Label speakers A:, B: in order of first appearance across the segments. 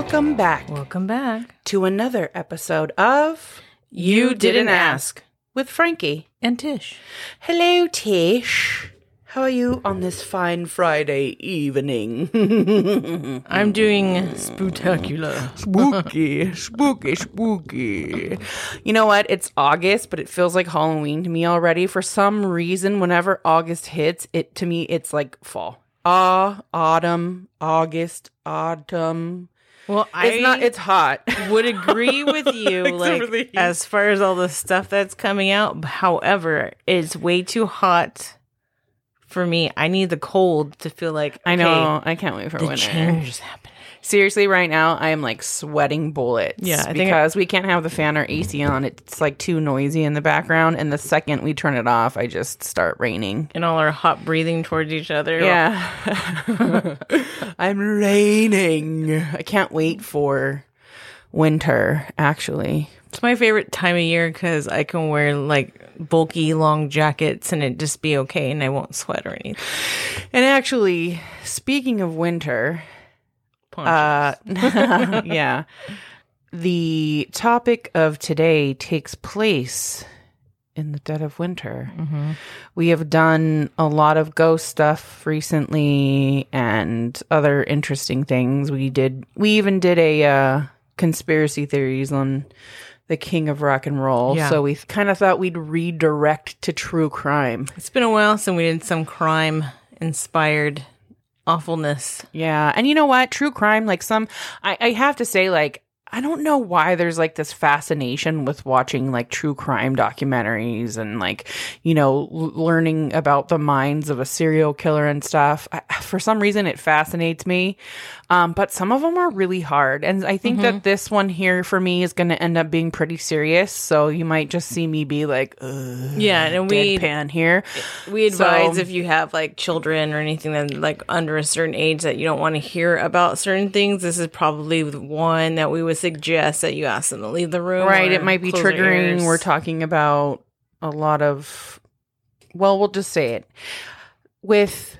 A: Welcome back
B: Welcome back.
A: to another episode of
B: You Didn't Ask.
A: with Frankie.
B: And Tish.
A: Hello, Tish. How are you on this fine Friday evening?
B: I'm doing spectacular.
A: spooky, spooky, spooky. You know what? It's August, but it feels like Halloween to me already. For some reason, whenever August hits, it to me it's like fall. Ah, autumn, August, autumn.
B: Well, I
A: It's not. It's hot.
B: would agree with you, like as far as all the stuff that's coming out. However, it's way too hot for me. I need the cold to feel like
A: I
B: okay,
A: know. I can't wait for
B: the
A: winter.
B: change is happening.
A: Seriously, right now I am like sweating bullets.
B: Yeah, I think
A: because we can't have the fan or AC on. It's like too noisy in the background, and the second we turn it off, I just start raining.
B: And all our hot breathing towards each other.
A: Yeah, I'm raining. I can't wait for winter. Actually,
B: It's my favorite time of year because I can wear like bulky long jackets and it just be okay and I won't sweat or anything.
A: and actually, speaking of winter. Uh, yeah. The topic of today takes place in the dead of winter. We have done a lot of ghost stuff recently and other interesting things. We did, we even did a uh, conspiracy theories on the king of rock and roll.
B: Yeah.
A: So we kind of thought we'd redirect to true crime.
B: It's been a while since we did some crime inspired awfulness.
A: Yeah. And you know what? True crime, like some, I, I have to say, like, I don't know why there's like this fascination with watching like true crime documentaries and like, you know, l- learning about the minds of a serial killer and stuff. I, for some reason, it fascinates me. Um, but some of them are really hard. And I think that this one here for me is going to end up being pretty serious. So you might just see me be like, Ugh,
B: Yeah, and we
A: pan here.
B: we advise
A: So-
B: if you have like children or anything that like under a certain age that you don't want to hear about certain things, this is probably one that we would suggest that you ask them to leave the room.
A: right it might be triggering we're talking about a lot of well we'll just say it with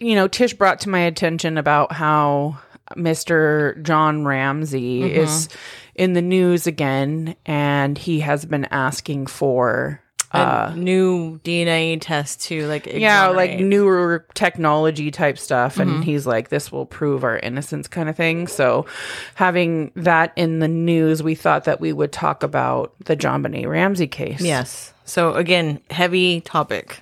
A: you know tish brought to my attention about how mr john ramsey
B: Mm-hmm.
A: is in the news again and he has been asking for
B: a
A: uh
B: new DNA test too, like
A: yeah like newer technology type stuff and
B: Mm-hmm.
A: he's like this will prove our innocence kind of thing so having that in the news we thought that we would talk about the JonBenét ramsey case
B: yes. So again, heavy topic.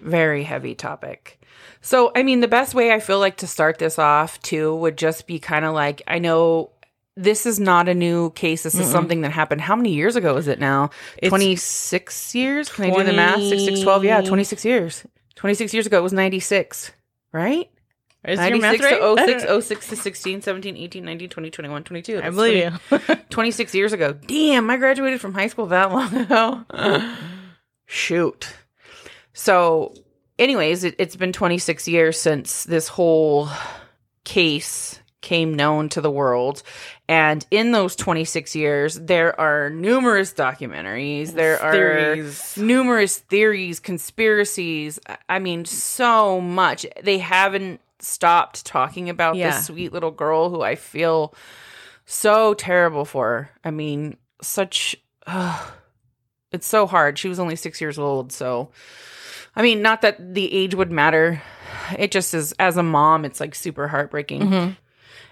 A: very heavy topic so i mean the best way i feel like to start this off too would just be kind of like i know this is not a new case this is something that happened how many years ago is it now 26 years can i do the math 6 6 12 yeah 26 years 26 years ago it was 96 right
B: Is your math right?
A: to 06, 06 to 16, 17, 18, 19, 20, 21, 22.
B: I believe
A: 20
B: you.
A: 26 years ago. Damn, I graduated from high school that long ago. Shoot. So, anyways, it, it's been 26 years since this whole case came known to the world. And in those 26 years, there are numerous documentaries, there are numerous theories, conspiracies. I- mean, so much. They haven't stopped talking about
B: Yeah.
A: this sweet little girl who I feel so terrible for. I mean, such. ugh, it's so hard. She was only six years old. So, I mean, not that the age would matter. It just is, as a mom, it's like super heartbreaking.
B: Mhm.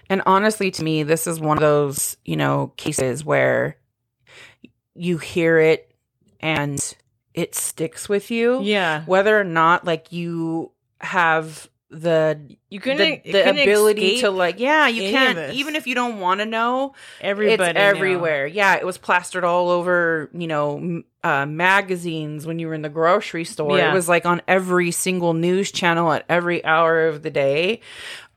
A: And honestly, to me, this is one of those, you know, cases where you hear it and it sticks with you.
B: Yeah.
A: Whether or not, like, you have the
B: You
A: the,
B: couldn't
A: the ability to like yeah you can't even if you don't want to know
B: everybody
A: it's everywhere yeah it was plastered all over you know uh, magazines when you were in the grocery store
B: Yeah.
A: it was like on every single news channel at every hour of the day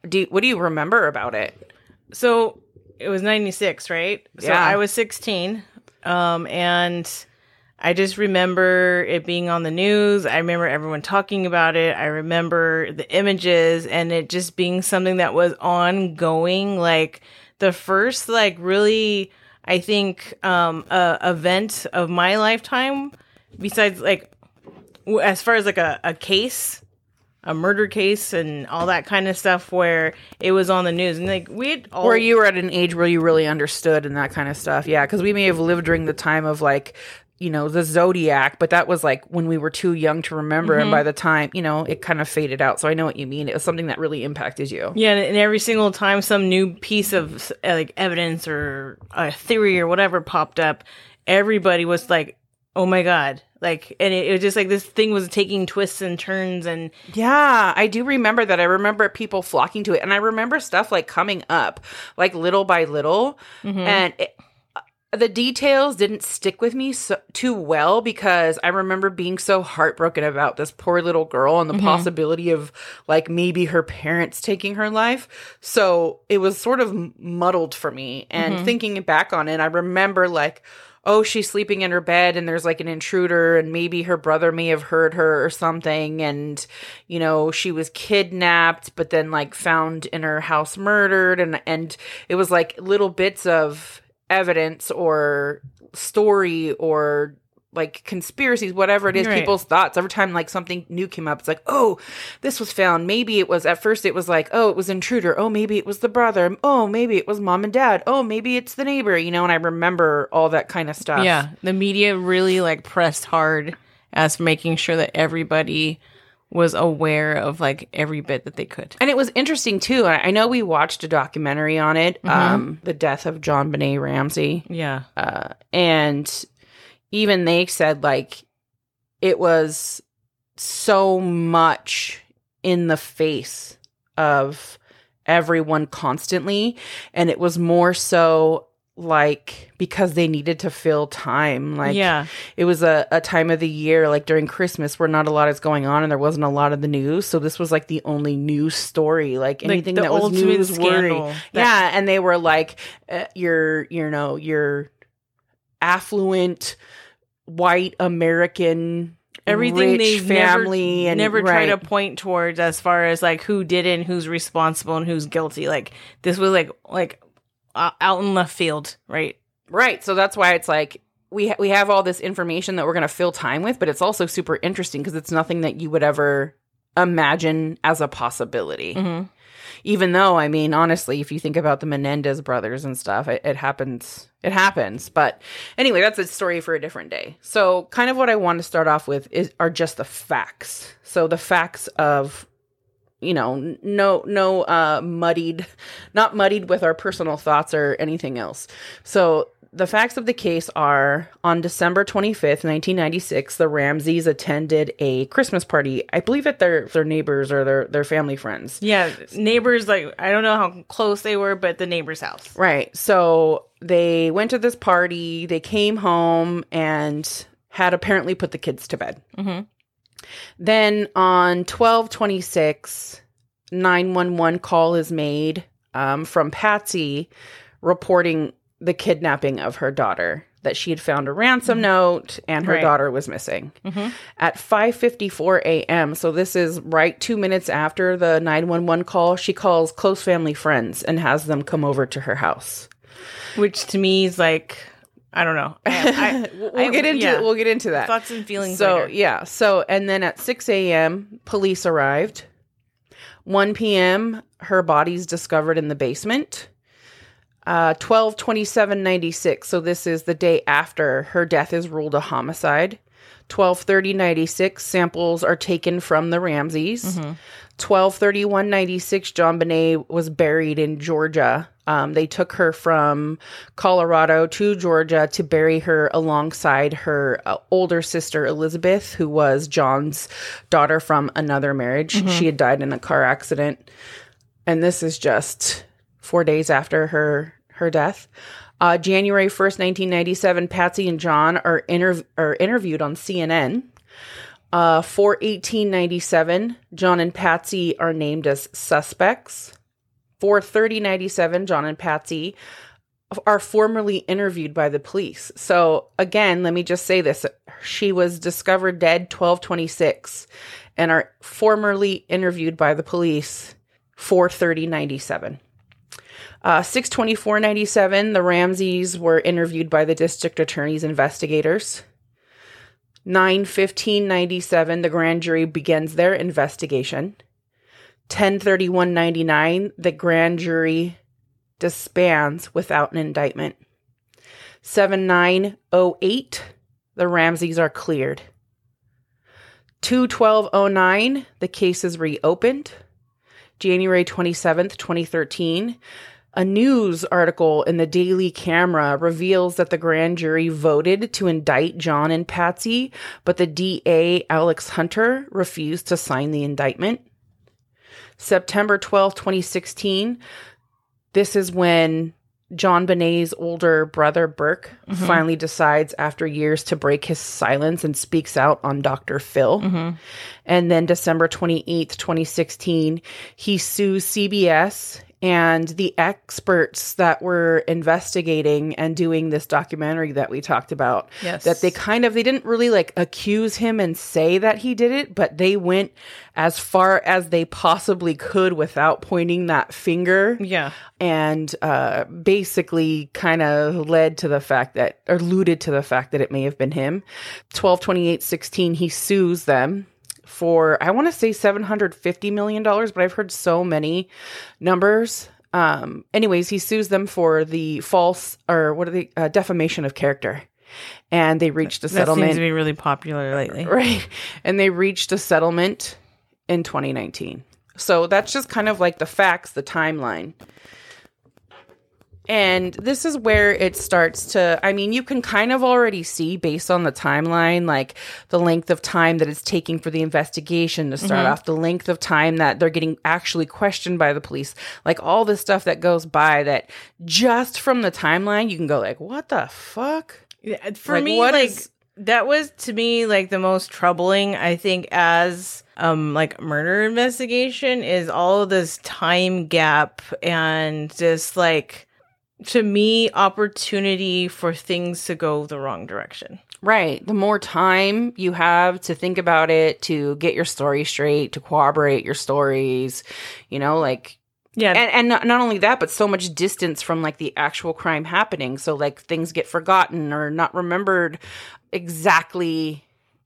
A: do what do you remember about it
B: So it was 96, right? So
A: Yeah.
B: I was 16. Um, and I just remember it being on the news. I remember everyone talking about it. I remember the images and it just being something that was ongoing. Like the first, like, really, I think, um, uh, event of my lifetime, besides, like, as far as like a, a case a murder case and all that kind of stuff where it was on the news and like we had all
A: or you were at an age where you really understood and that kind of stuff. Yeah, because we may have lived during the time of like, you know, the zodiac, but that was like when we were too young to remember, and by the time you know, it kind of faded out. So I know what you mean. It was something that really impacted you.
B: Yeah, and every single time some new piece of uh, like evidence or a theory or whatever popped up, everybody was like, "Oh my god!" Like, and it, it was just like this thing was taking twists and turns, and
A: Yeah, I do remember that. I remember people flocking to it, and I remember stuff like coming up, like little by little, and it, the details didn't stick with me so, too well because I remember being so heartbroken about this poor little girl and the mm-hmm. possibility of like maybe her parents taking her life. So it was sort of muddled for me. And mm-hmm. thinking back on it, I remember like oh, she's sleeping in her bed and there's like an intruder and maybe her brother may have heard her or something. And, you know, she was kidnapped, but then like found in her house murdered. And, and it was like little bits of evidence or story or like conspiracies, whatever it is,
B: Right.
A: people's thoughts. Every time like something new came up, it's like, oh, this was found. Maybe it was at first it was like, oh, it was intruder. Oh, maybe it was the brother. Oh, maybe it was mom and dad. Oh, maybe it's the neighbor. You know, and I remember all that kind of stuff.
B: yeah, the media really like pressed hard as making sure that everybody was aware of like every bit that they could.
A: And it was interesting too. I I know we watched a documentary on it,
B: Mm-hmm.
A: um, the death of JonBenét Ramsey.
B: Yeah,
A: uh, and even they said like it was so much in the face of everyone constantly and it was more so like because they needed to fill time. Like
B: yeah,
A: it was a, a time of the year like during christmas where not a lot is going on and there wasn't a lot of the news. So this was like the only news story. Like anything
B: the
A: that was news
B: scandal that-
A: yeah. And they were like uh, you're you know you're affluent white american
B: everything they
A: family
B: never,
A: and
B: never try to point towards as far as like who did it and who's responsible and who's guilty. Like this was like like out in left field, right?
A: Right. So that's why it's like we ha- we have all this information that we're going to fill time with, but it's also super interesting because it's nothing that you would ever imagine as a possibility.
B: Mhm.
A: Even though, I mean, honestly, if you think about the Menendez brothers and stuff, it, it happens. It happens. But anyway, that's a story for a different day. So, kind of what I want to start off with is are just the facts. So the facts of you know no no uh muddied not muddied with our personal thoughts or anything else so the facts of the case are on December 25th, 1996, the Ramseys attended a Christmas party. I believe at their their neighbors or their their family friends.
B: Yeah, neighbors like I don't know how close they were, but the neighbor's house.
A: Right. So they went to this party, they came home and had apparently put the kids to bed.
B: Mhm.
A: Then on 1226, 911 call is made um, from Patsy reporting the kidnapping of her daughter that she had found a ransom note and her
B: Right.
A: daughter was missing
B: Mhm.
A: at 5:54 a.m. So this is right 2 minutes after the 911 call. She calls close family friends and has them come over to her house.
B: Which to me is like I don't know. I, I,
A: we'll
B: I-
A: get into
B: yeah.
A: we'll get into that.
B: thoughts and feelings.
A: so
B: later.
A: yeah so and then at 6 a.m police arrived 1 p.m her body's discovered in the basement uh 12 27 96 so this is the day after her death is ruled a homicide. 12 30 96 samples are taken from the ramseys 12 31 96 JonBenét was buried in georgia. Um, they took her from colorado to georgia to bury her alongside her uh, older sister elizabeth who was john's daughter from another marriage. She had died in a car accident. And this is just four days after her her death. Uh, January first, nineteen ninety seven. Patsy and John are interv- are interviewed on CNN. Uh, for eighteen ninety seven, John and Patsy are named as suspects. For thirty ninety seven, John and Patsy are formerly interviewed by the police. So again, let me just say this: she was discovered dead twelve twenty six, and are formerly interviewed by the police for thirty ninety seven. Uh, 624.97, the Ramseys were interviewed by the district attorney's investigators. 9 15 97, the grand jury begins their investigation. 10 31 99, the grand jury disbands without an indictment. 7 9 08, the Ramseys are cleared. 2 12 09, the case is reopened. January 27th, 2013, a news article in the Daily Camera reveals that the grand jury voted to indict John and Patsy, but the DA, Alex Hunter, refused to sign the indictment. September 12, 2016, this is when JonBenét's older brother, Burke,
B: Mm-hmm.
A: finally decides after years to break his silence and speaks out on Dr. Phil.
B: Mm-hmm.
A: And then December 28th, 2016, he sues CBS and the experts that were investigating and doing this documentary that we talked about.
B: Yes.
A: That they kind of they didn't really like accuse him and say that he did it, but they went as far as they possibly could without pointing that finger
B: Yeah.
A: and uh, basically kind of led to the fact that, or alluded to the fact that it may have been him. 122816, he sues them for, I want to say $750 million, but I've heard so many numbers. Um, anyways, he sues them for the false, or what are they, uh, defamation of character. And they reached a
B: That
A: settlement.
B: seems to be really popular lately.
A: Right. And they reached a settlement in 2019. So that's just kind of like the facts, the timeline. And this is where it starts to, I mean, you can kind of already see based on the timeline, like the length of time that it's taking for the investigation to start off, the length of time that they're getting actually questioned by the police, like all the stuff that goes by that just from the timeline, you can go like, what the fuck?
B: Yeah, For
A: Like,
B: me,
A: what
B: like
A: is-
B: that was to me like the most troubling. I think as um like murder investigation is all of this time gap and just like to me opportunity for things to go the wrong direction.
A: Right. The more time you have to think about it, to get your story straight, to corroborate your stories, you know, like,
B: Yeah,
A: and, and not, not only that, but so much distance from like the actual crime happening. So, like, things get forgotten or not remembered exactly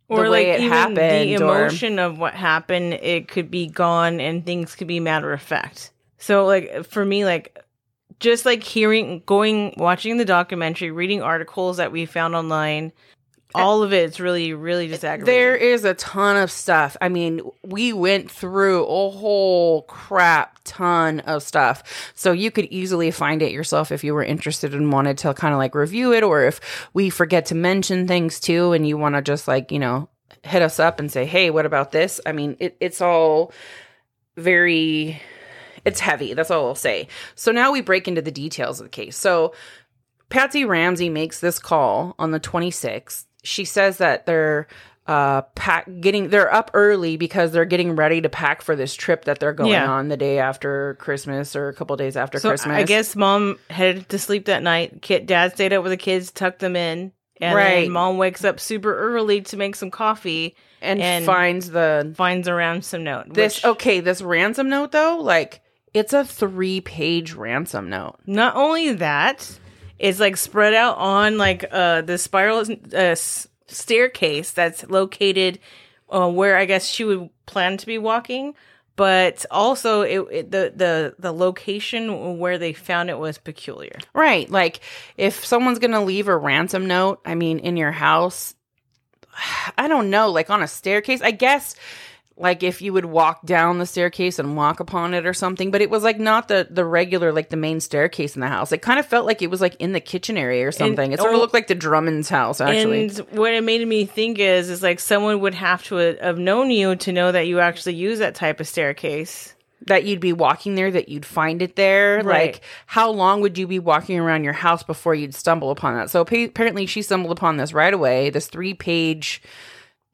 B: or
A: the
B: like
A: way it
B: even
A: happened.
B: the
A: or-
B: emotion of what happened, it could be gone and things could be matter of fact. So like for me, like just like hearing, going, watching the documentary, reading articles that we found online, uh, all of it's really, really just aggravating.
A: There is a ton of stuff. I mean, we went through a whole crap ton of stuff. So you could easily find it yourself if you were interested and wanted to kind of like review it, or if we forget to mention things too and you want to just like, you know, hit us up and say, hey, what about this? I mean, it, it's all very it's heavy. That's all I'll say. So now we break into the details of the case. So Patsy Ramsey makes this call on the 26th. She says that they're uh pack getting they're up early because they're getting ready to pack for this trip that they're going
B: Yeah.
A: on the day after Christmas or a couple days after
B: so
A: Christmas.
B: I guess mom headed to sleep that night. Kid, dad stayed up with the kids, tucked them in, and
A: Right.
B: mom wakes up super early to make some coffee
A: and,
B: and-
A: finds the
B: finds a ransom note.
A: this
B: which-
A: okay, this ransom note though, like it's a 3-page ransom note.
B: Not only that, it's like spread out on like uh the spiral uh, s- staircase that's located uh, where I guess she would plan to be walking, but also it, it the the the location where they found it was peculiar.
A: Right. Like if someone's going to leave a ransom note, I mean, in your house, I don't know, like on a staircase, I guess like if you would walk down the staircase and walk upon it or something, but it was like not the the regular like the main staircase in the house. It kind of felt like it was like in the kitchen area or something. it sort of
B: oh,
A: looked like the Drummond's house actually.
B: And what it made me think is is like someone would have to uh, have known you to know that you actually use that type of staircase.
A: that you'd be walking there, that you'd find it there.
B: Right.
A: Like, how long would you be walking around your house before you'd stumble upon that? So pa- apparently, she stumbled upon this right away. This three page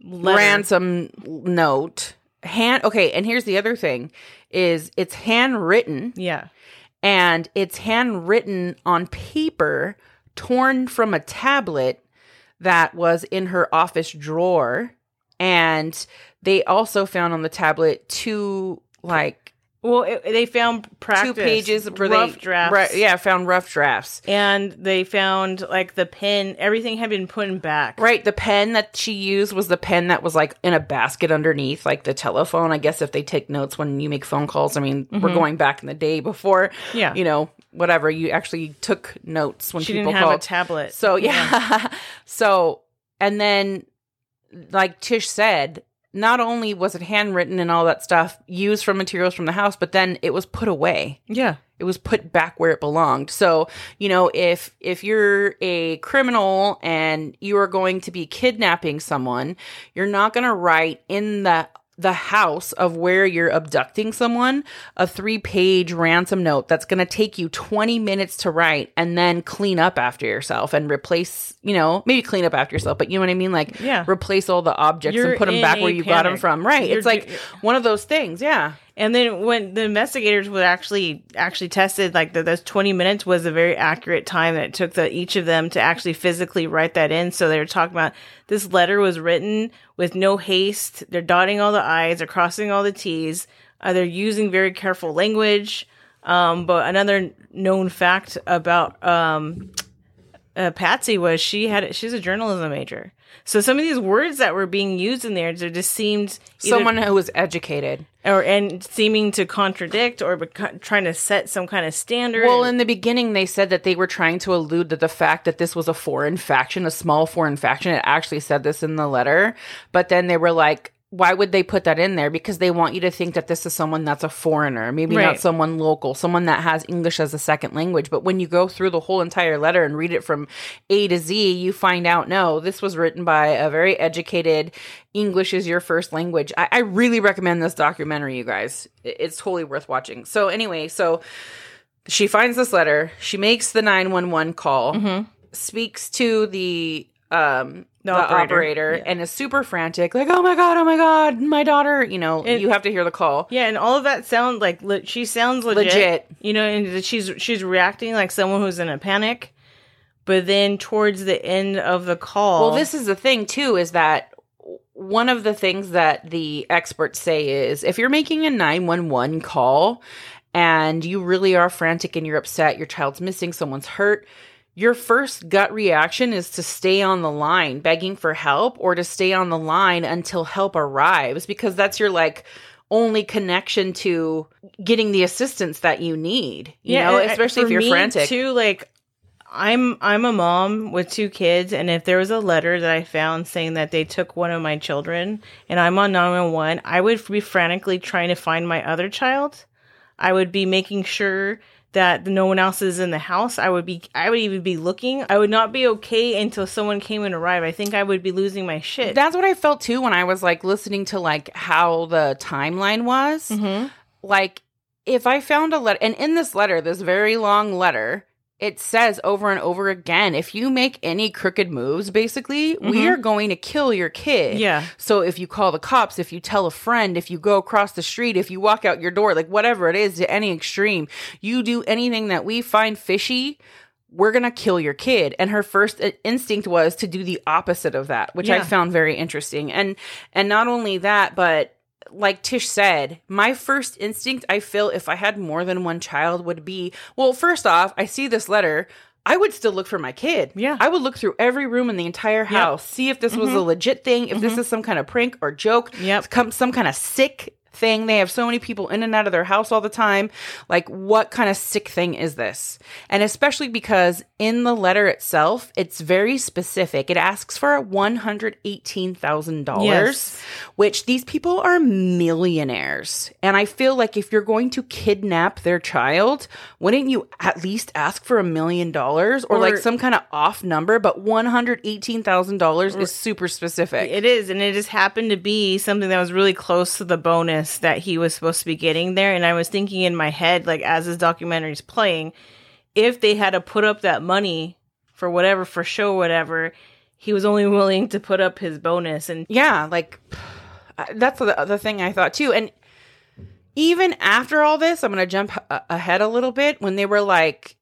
B: Letter.
A: ransom note. Hand. Okay, and here's the other thing: is it's handwritten
B: Yeah.
A: and it's handwritten on paper torn from a tablet that was in her office drawer and they also found on the tablet two like
B: Well, it, they found practice,
A: two pages for
B: rough
A: they,
B: drafts.
A: Right, yeah, found rough drafts.
B: and they found like the pen. Everything had been put in back.
A: Right, the pen that she used was the pen that was like in a basket underneath, like the telephone. I guess if they take notes when you make phone calls, I mean, we're going back in the day before,
B: Mm-hmm. Yeah.
A: you know, whatever. You actually took notes when
B: She
A: people
B: didn't have
A: called.
B: a tablet.
A: So yeah. so and then like Tish said, not only was it handwritten and all that stuff used from materials from the house, but then it was put away.
B: yeah.
A: It was put back where it belonged. So, you know, if if you're a criminal and you are going to be kidnapping someone, you're not going to write in the the house of where you're abducting someone a three page ransom note that's going to take you 20 minutes to write and then clean up after yourself and replace you know maybe clean up after yourself but you know what i mean? Like
B: Yeah.
A: replace all the objects
B: You're
A: and put them back where you got them from. Right
B: You're
A: it's like
B: do-
A: one of those things yeah
B: And then when the investigators would actually actually tested, like the, those twenty minutes was a very accurate time that it took the each of them to actually physically write that in. So they were talking about this letter was written with no haste. They're dotting all the i's, they're crossing all the t's. Uh, they're using very careful language. Um, but another known fact about um, uh, Patsy was she had she's a journalism major. So some of these words that were being used in there, just seemed either-
A: someone who was educated
B: or and seeming to contradict or trying to set some kind of standard.
A: Well, in the beginning, they said that they were trying to allude to the fact that this was a foreign faction, a small foreign faction. It actually said this in the letter, but then they were like, why would they put that in there? Because they want you to think that this is someone that's a foreigner, maybe not someone local, someone that has English as a second language. But when you go through the whole entire letter and read it from A to Z, you find out no, this was written by a very educated, English is your first language. I, I really recommend this documentary, you guys. It- It's totally worth watching. So, anyway, so she finds this letter she makes the 911 call speaks to the um the,
B: The operator.
A: operator,
B: Yeah.
A: and is super frantic like oh my god oh my god my daughter you know
B: It-
A: you have to hear the call
B: yeah, and all of that sound like le- she sounds legit,
A: Legit.
B: You know, and she's she's reacting like someone who's in a panic. But then towards the end of the call,
A: well this is the thing too is that one of the things that the experts say is if you're making a 911 call and you really are frantic and you're upset your child's missing someone's hurt your first gut reaction is to stay on the line begging for help or to stay on the line until help arrives because that's your like only connection to getting the assistance that you need you know
B: and, uh,
A: especially if you're
B: me,
A: frantic
B: Too like I'm I'm a mom with two kids, and if there was a letter that I found saying that they took one of my children, and I'm on 911, I would be frantically trying to find my other child. I would be making sure that no one else is in the house. I would be I would even be looking. I would not be okay until someone came and arrived. I think I would be losing my shit.
A: That's what I felt too when I was like listening to like how the timeline was.
B: Mhm.
A: Like if I found a letter and in this letter, this very long letter, it says over and over again, if you make any crooked moves, basically, we
B: Mhm.
A: are going to kill your kid.
B: Yeah.
A: So if you call the cops, if you tell a friend, if you go across the street, if you walk out your door, like whatever it is to any extreme, you do anything that we find fishy, we're going to kill your kid. And her first instinct was to do the opposite of that, which I found very interesting. And and not only that, but like Tish said, my first instinct, I feel if I had more than one child would be, well, first off, I see this letter, I would still look for my kid.
B: Yeah.
A: I would look through every room in the entire house, see if this was a mm-hmm. legit thing, if this mm-hmm. is some kind of prank or joke,
B: Yep.
A: come some kind of sick thing. They have so many people in and out of their house all the time. Like, what kind of sick thing is this? And especially because in the letter itself, it's very specific. It asks for one hundred eighteen thousand dollars,
B: Yes.
A: which these people are millionaires. And I feel like if you're going to kidnap their child, wouldn't you at least ask for a million dollars or, like some kind of off number? But one hundred eighteen thousand dollars is super specific.
B: It is, and it just happened to be something that was really close to the bonus that he was supposed to be getting there. And I was thinking in my head, like as this documentary is playing, if they had to put up that money for whatever, for show, whatever, he was only willing to put up his bonus. And
A: yeah like that's the other thing i thought too and even after all this i'm gonna jump a- ahead a little bit when they were like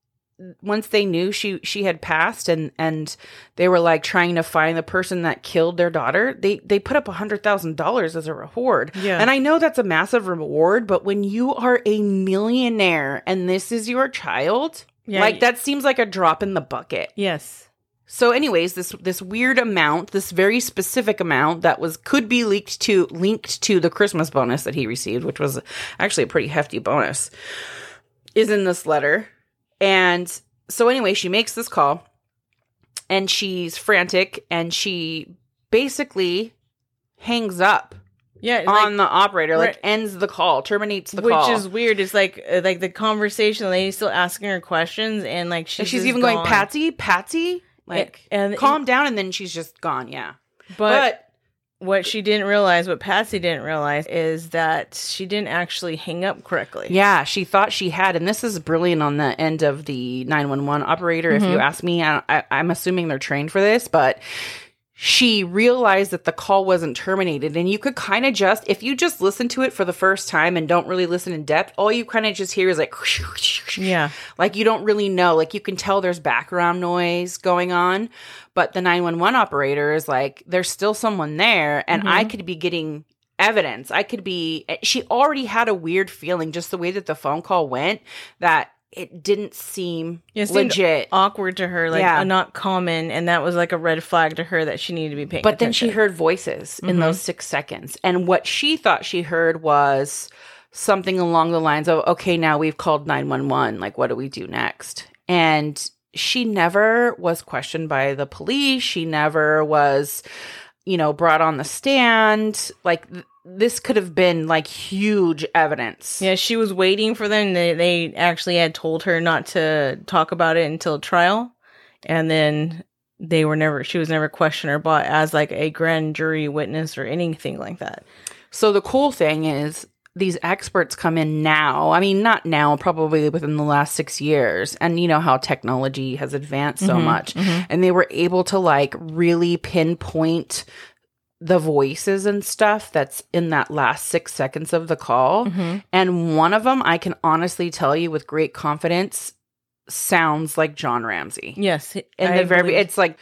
A: once they knew she she had passed and and they were like trying to find the person that killed their daughter they they put up a hundred thousand dollars as a reward
B: Yeah.
A: and i know that's a massive reward but when you are a millionaire and this is your child
B: Yeah,
A: like that seems like a drop in the bucket
B: Yes.
A: so anyways this this weird amount this very specific amount that was could be leaked to linked to the christmas bonus that he received which was actually a pretty hefty bonus is in this letter and so anyway she makes this call and she's frantic and she basically hangs up
B: Yeah.
A: on
B: like-
A: the operator like
B: right.
A: ends the call terminates the
B: which
A: call which
B: is weird. It's like uh, like the conversation. The lady's still asking her questions, and like she's
A: and she's even going
B: gone.
A: patsy patsy like
B: and
A: calm down and then she's just gone yeah
B: But,
A: but
B: what she didn't realize, what Patsy didn't realize, is that she didn't actually hang up correctly.
A: Yeah, she thought she had, and this is brilliant on the end of the 911 operator. If you mm-hmm. ask me, I, I, I'm assuming they're trained for this, but she realized that the call wasn't terminated. And you could kind of just, if you just listen to it for the first time and don't really listen in depth, all you kind of just hear is like,
B: Yeah.
A: like you don't really know. Like you can tell there's background noise going on, but the 911 operator is like, there's still someone there, and I mm-hmm. could be getting evidence. I could be, she already had a weird feeling just the way that the phone call went that it didn't seem
B: It
A: legit.
B: Awkward to her, like
A: Yeah.
B: not common, and that was like a red flag to her that she needed to be paying.
A: But then she heard voices in mm-hmm. those six seconds. And what she thought she heard was something along the lines of, okay, now we've called 911. Like, what do we do next? And she never was questioned by the police. She never was, you know, brought on the stand. Like, th- this could have been like huge evidence.
B: Yeah, she was waiting for them. They they actually had told her not to talk about it until trial, and then they were never. She was never questioned or brought as like a grand jury witness or anything like that.
A: So the cool thing is these experts come in now. I mean, not now, probably within the last six years. And you know how technology has advanced so mm-hmm, much. Mm-hmm. And they were able to like really pinpoint the voices and stuff that's in that last six seconds of the call. Mm-hmm. And one of them, I can honestly tell you with great confidence, sounds like John Ramsey
B: Yes,
A: in
B: I
A: the very it's like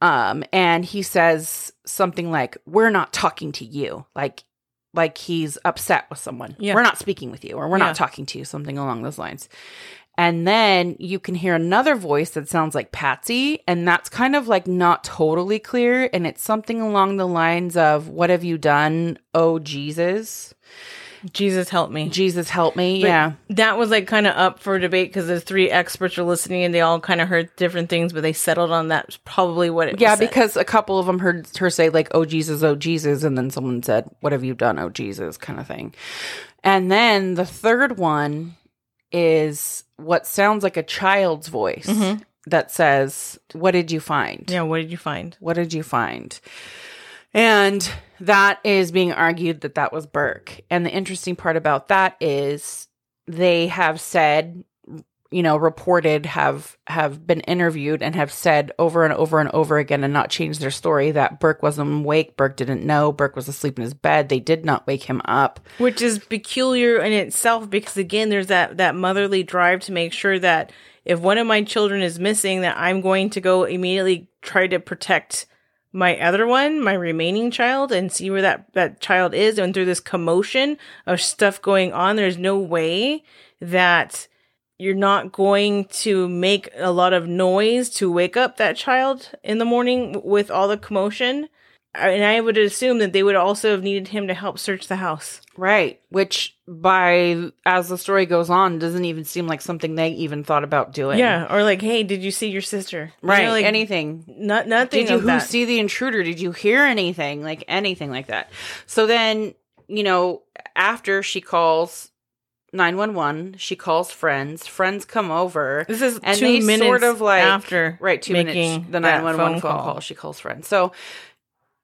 A: um and he says something like we're not talking to you like like he's upset with someone
B: Yeah.
A: we're not speaking with you or we're
B: Yeah.
A: not talking to you something along those lines and then you can hear another voice that sounds like Patsy, and that's kind of like not totally clear. And it's something along the lines of, What have you done? Oh, Jesus.
B: Jesus help me.
A: Jesus, help me.
B: But
A: yeah.
B: that was like kind of up for debate because the three experts were listening and they all kind of heard different things, but they settled on that's probably what it.
A: Yeah,
B: said.
A: because a couple of them heard her say like, "Oh Jesus, oh Jesus," and then someone said, "What have you done, oh Jesus?" kind of thing. And then the third one is what sounds like a child's voice
B: Mhm.
A: that says, "What did you find?
B: yeah, what did you find?
A: What did you find?" And that is being argued that that was Burke. And the interesting part about that is they have said you know reported have have been interviewed and have said over and over and over again and not changed their story that Burke wasn't awake Burke didn't know Burke was asleep in his bed they did not wake him up
B: which is peculiar in itself because again there's that that motherly drive to make sure that if one of my children is missing that i'm going to go immediately try to protect my other one my remaining child and see where that that child is. And through this commotion of stuff going on there's no way that you're not going to make a lot of noise to wake up that child in the morning with all the commotion and i would assume that they would also have needed him to help search the house.
A: Right which by as the story goes on doesn't even seem like something they even thought about doing.
B: Yeah, or like, hey, did you see your sister? You
A: right
B: know, like
A: anything.
B: not nothing.
A: did you who see the intruder? Did you hear anything? Like anything like that. So then you know after she calls 911 she calls friends. Friends come over.
B: This is
A: and
B: two
A: they
B: minutes
A: sort of like
B: after
A: right two
B: making
A: minutes the 911 phone, call. she calls friends. So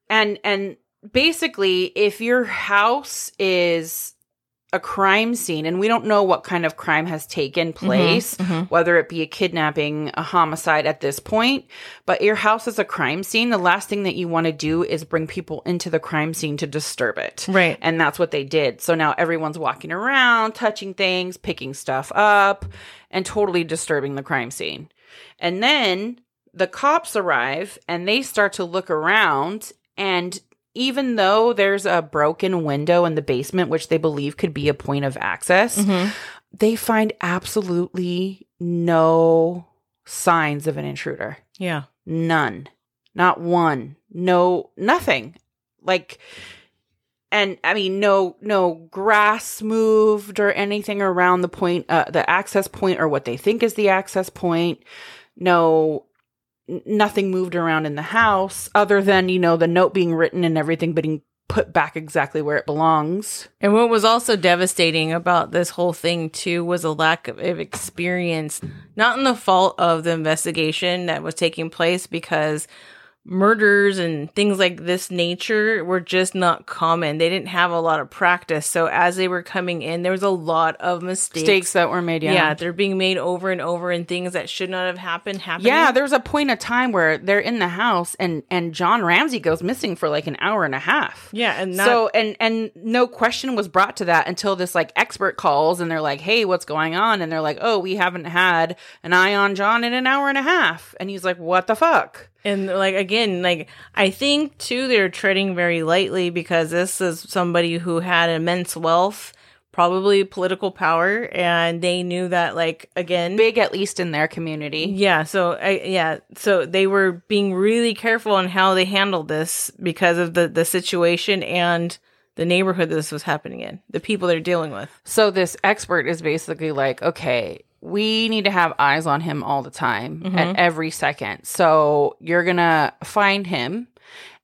A: and and basically if your house is a crime scene and we don't know what kind of crime has taken mm-hmm, place, mm-hmm. whether it be a kidnapping, a homicide at this point, but your house is a crime scene. The last thing that you want to do is bring people into the crime scene to disturb it.
B: Right.
A: And that's what they did. So now everyone's walking around, touching things, picking stuff up, and totally disturbing the crime scene. And then the cops arrive and they start to look around and even though there's a broken window in the basement which they believe could be a point of access they find absolutely no signs of an intruder.
B: Yeah.
A: none. Not one. No nothing. Like and i mean no no grass moved or anything around the point uh, the access point or what they think is the access point. No nothing moved around in the house other than you know the note being written and everything being put back exactly where it belongs.
B: And what was also devastating about this whole thing too was a lack of, experience, not in the fault of the investigation that was taking place because murders and things like this nature were just not common. They didn't have a lot of practice. So as they were coming in, there was a lot of mistakes.
A: mistakes that were made
B: yeah.
A: yeah
B: they're being made over and over and things that should not have happened happening.
A: Yeah, there was a point of time where they're in the house and and John Ramsey goes missing for like an hour and a half.
B: Yeah, and not,
A: so and and no question was brought to that until this like expert calls and they're like, "Hey, what's going on?" And they're like, "Oh, we haven't had an eye on John in an hour and a half." And he's like, "What the fuck?"
B: And like again, like I think too, they're treading very lightly because this is somebody who had immense wealth, probably political power, and they knew that like again,
A: Big at least in their community.
B: yeah. So I yeah, so they were being really careful on how they handled this because of the the situation and the neighborhood this was happening in, the people they're dealing with.
A: So this expert is basically like, okay, we need to have eyes on him all the time at mm-hmm. every second. So you're going to find him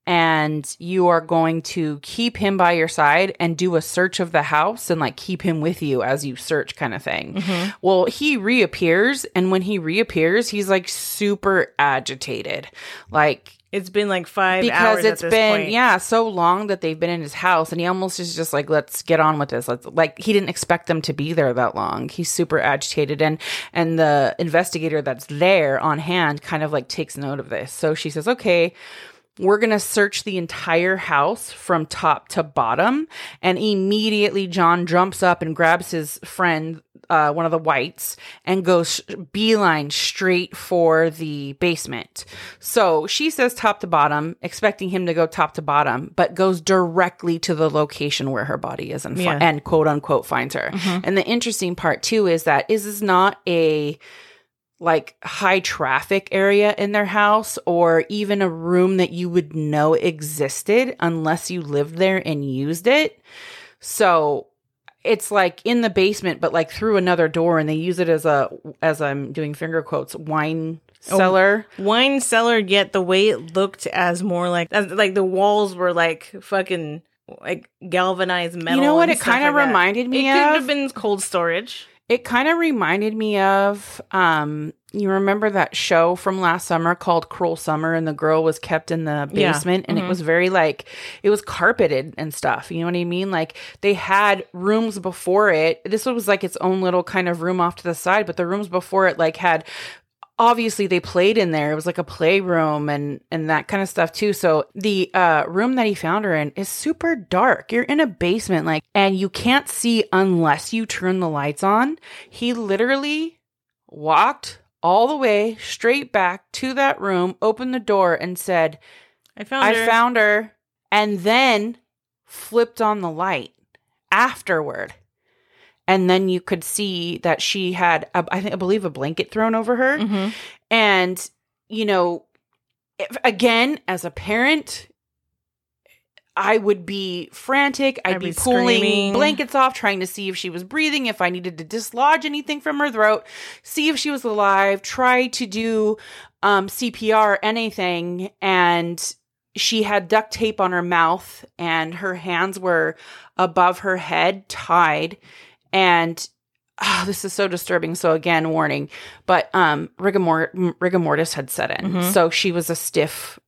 A: and you are going to keep him by your side and do a search of the house and like keep him with you as you search kind of thing. Mm-hmm. Well, he reappears and when he reappears, he's like super agitated. Like
B: It's been like five
A: because it's been
B: point.
A: yeah so long that they've been in his house and he almost is just like let's get on with this let's like he didn't expect them to be there that long he's super agitated and and the investigator that's there on hand kind of like takes note of this so she says okay we're going to search the entire house from top to bottom. And immediately, John jumps up and grabs his friend, uh, one of the whites, and goes beeline straight for the basement. So she says top to bottom, expecting him to go top to bottom, but goes directly to the location where her body is and, fi-
B: Yeah.
A: and quote unquote finds her. And the interesting part, too, is that is this not a like high traffic area in their house or even a room that you would know existed unless you lived there and used it. So it's like in the basement but like through another door and they use it as a as I'm doing finger quotes wine oh, cellar.
B: wine cellar yet the way it looked as more like as, like the walls were like fucking like galvanized metal
A: You know what it kind of
B: like that.
A: reminded me
B: it could
A: of?
B: have been cold storage
A: It kind of reminded me of um you remember that show from last summer called Cruel Summer and the girl was kept in the
B: Yeah.
A: basement and it was very like it was carpeted and stuff. You know what I mean? Like they had rooms before it. This was like its own little kind of room off to the side, but the rooms before it like had obviously they played in there. It was like a playroom and and that kind of stuff too. So the uh room that he found her in is super dark. You're in a basement like and you can't see unless you turn the lights on. He literally walked all the way straight back to that room, opened the door and said,
B: i found
A: "I
B: her.
A: found her." And then flipped on the light afterward. And then you could see that she had, a, I think, I believe, a blanket thrown over her.
B: Mhm.
A: And, you know, if, again, as a parent, I would be frantic. I'd,
B: I'd
A: be,
B: be
A: pulling
B: screaming.
A: blankets off, trying to see if she was breathing, if I needed to dislodge anything from her throat, see if she was alive, try to do um, CPR, anything. And she had duct tape on her mouth, and her hands were above her head, tied. And oh, this is so disturbing. So again, warning. But um, rigor, rigor mortis had set in,
B: Mhm.
A: so she was a stiff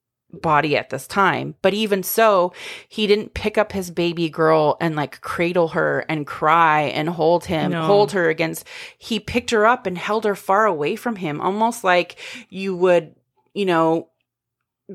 A: body at this time. But even so, he didn't pick up his baby girl and like cradle her and cry and hold him,
B: No.
A: hold her against. He picked her up and held her far away from him, almost like you would, you know,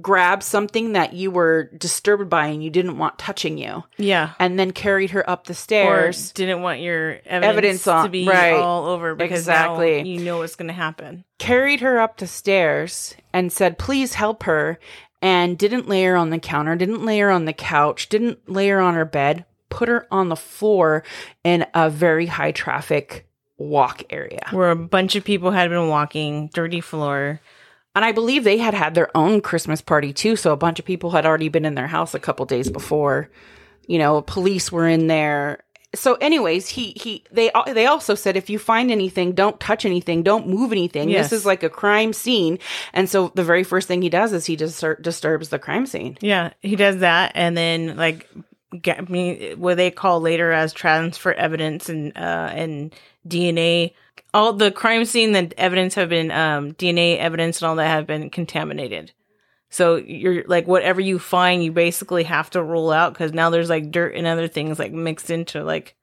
A: grab something that you were disturbed by and you didn't want touching you,
B: Yeah.
A: and then carried her up the
B: Or
A: stairs.
B: didn't want your evidence,
A: Evidence on-
B: to be
A: right.
B: all over because
A: Exactly.
B: you know what's going to happen.
A: carried her up the stairs and said, please help her. And didn't lay her on the counter, didn't lay her on the couch, didn't lay her on her bed, put her on the floor in a very high traffic walk area.
B: Where a bunch of people had been walking, dirty floor.
A: And I believe they had had their own Christmas party too. So a bunch of people had already been in their house a couple days before. You know, police were in there. So, anyways, he he they they also said if you find anything, don't touch anything, don't move anything.
B: Yes.
A: This is like a crime scene, and so the very first thing he does is he distur- disturbs the crime scene.
B: Yeah, he does that, and then like get me what they call later as transfer evidence and uh and DNA. All the crime scene the evidence have been um DNA evidence and all that have been contaminated. So you're like whatever you find, you basically have to rule out because now there's like dirt and other things like mixed into like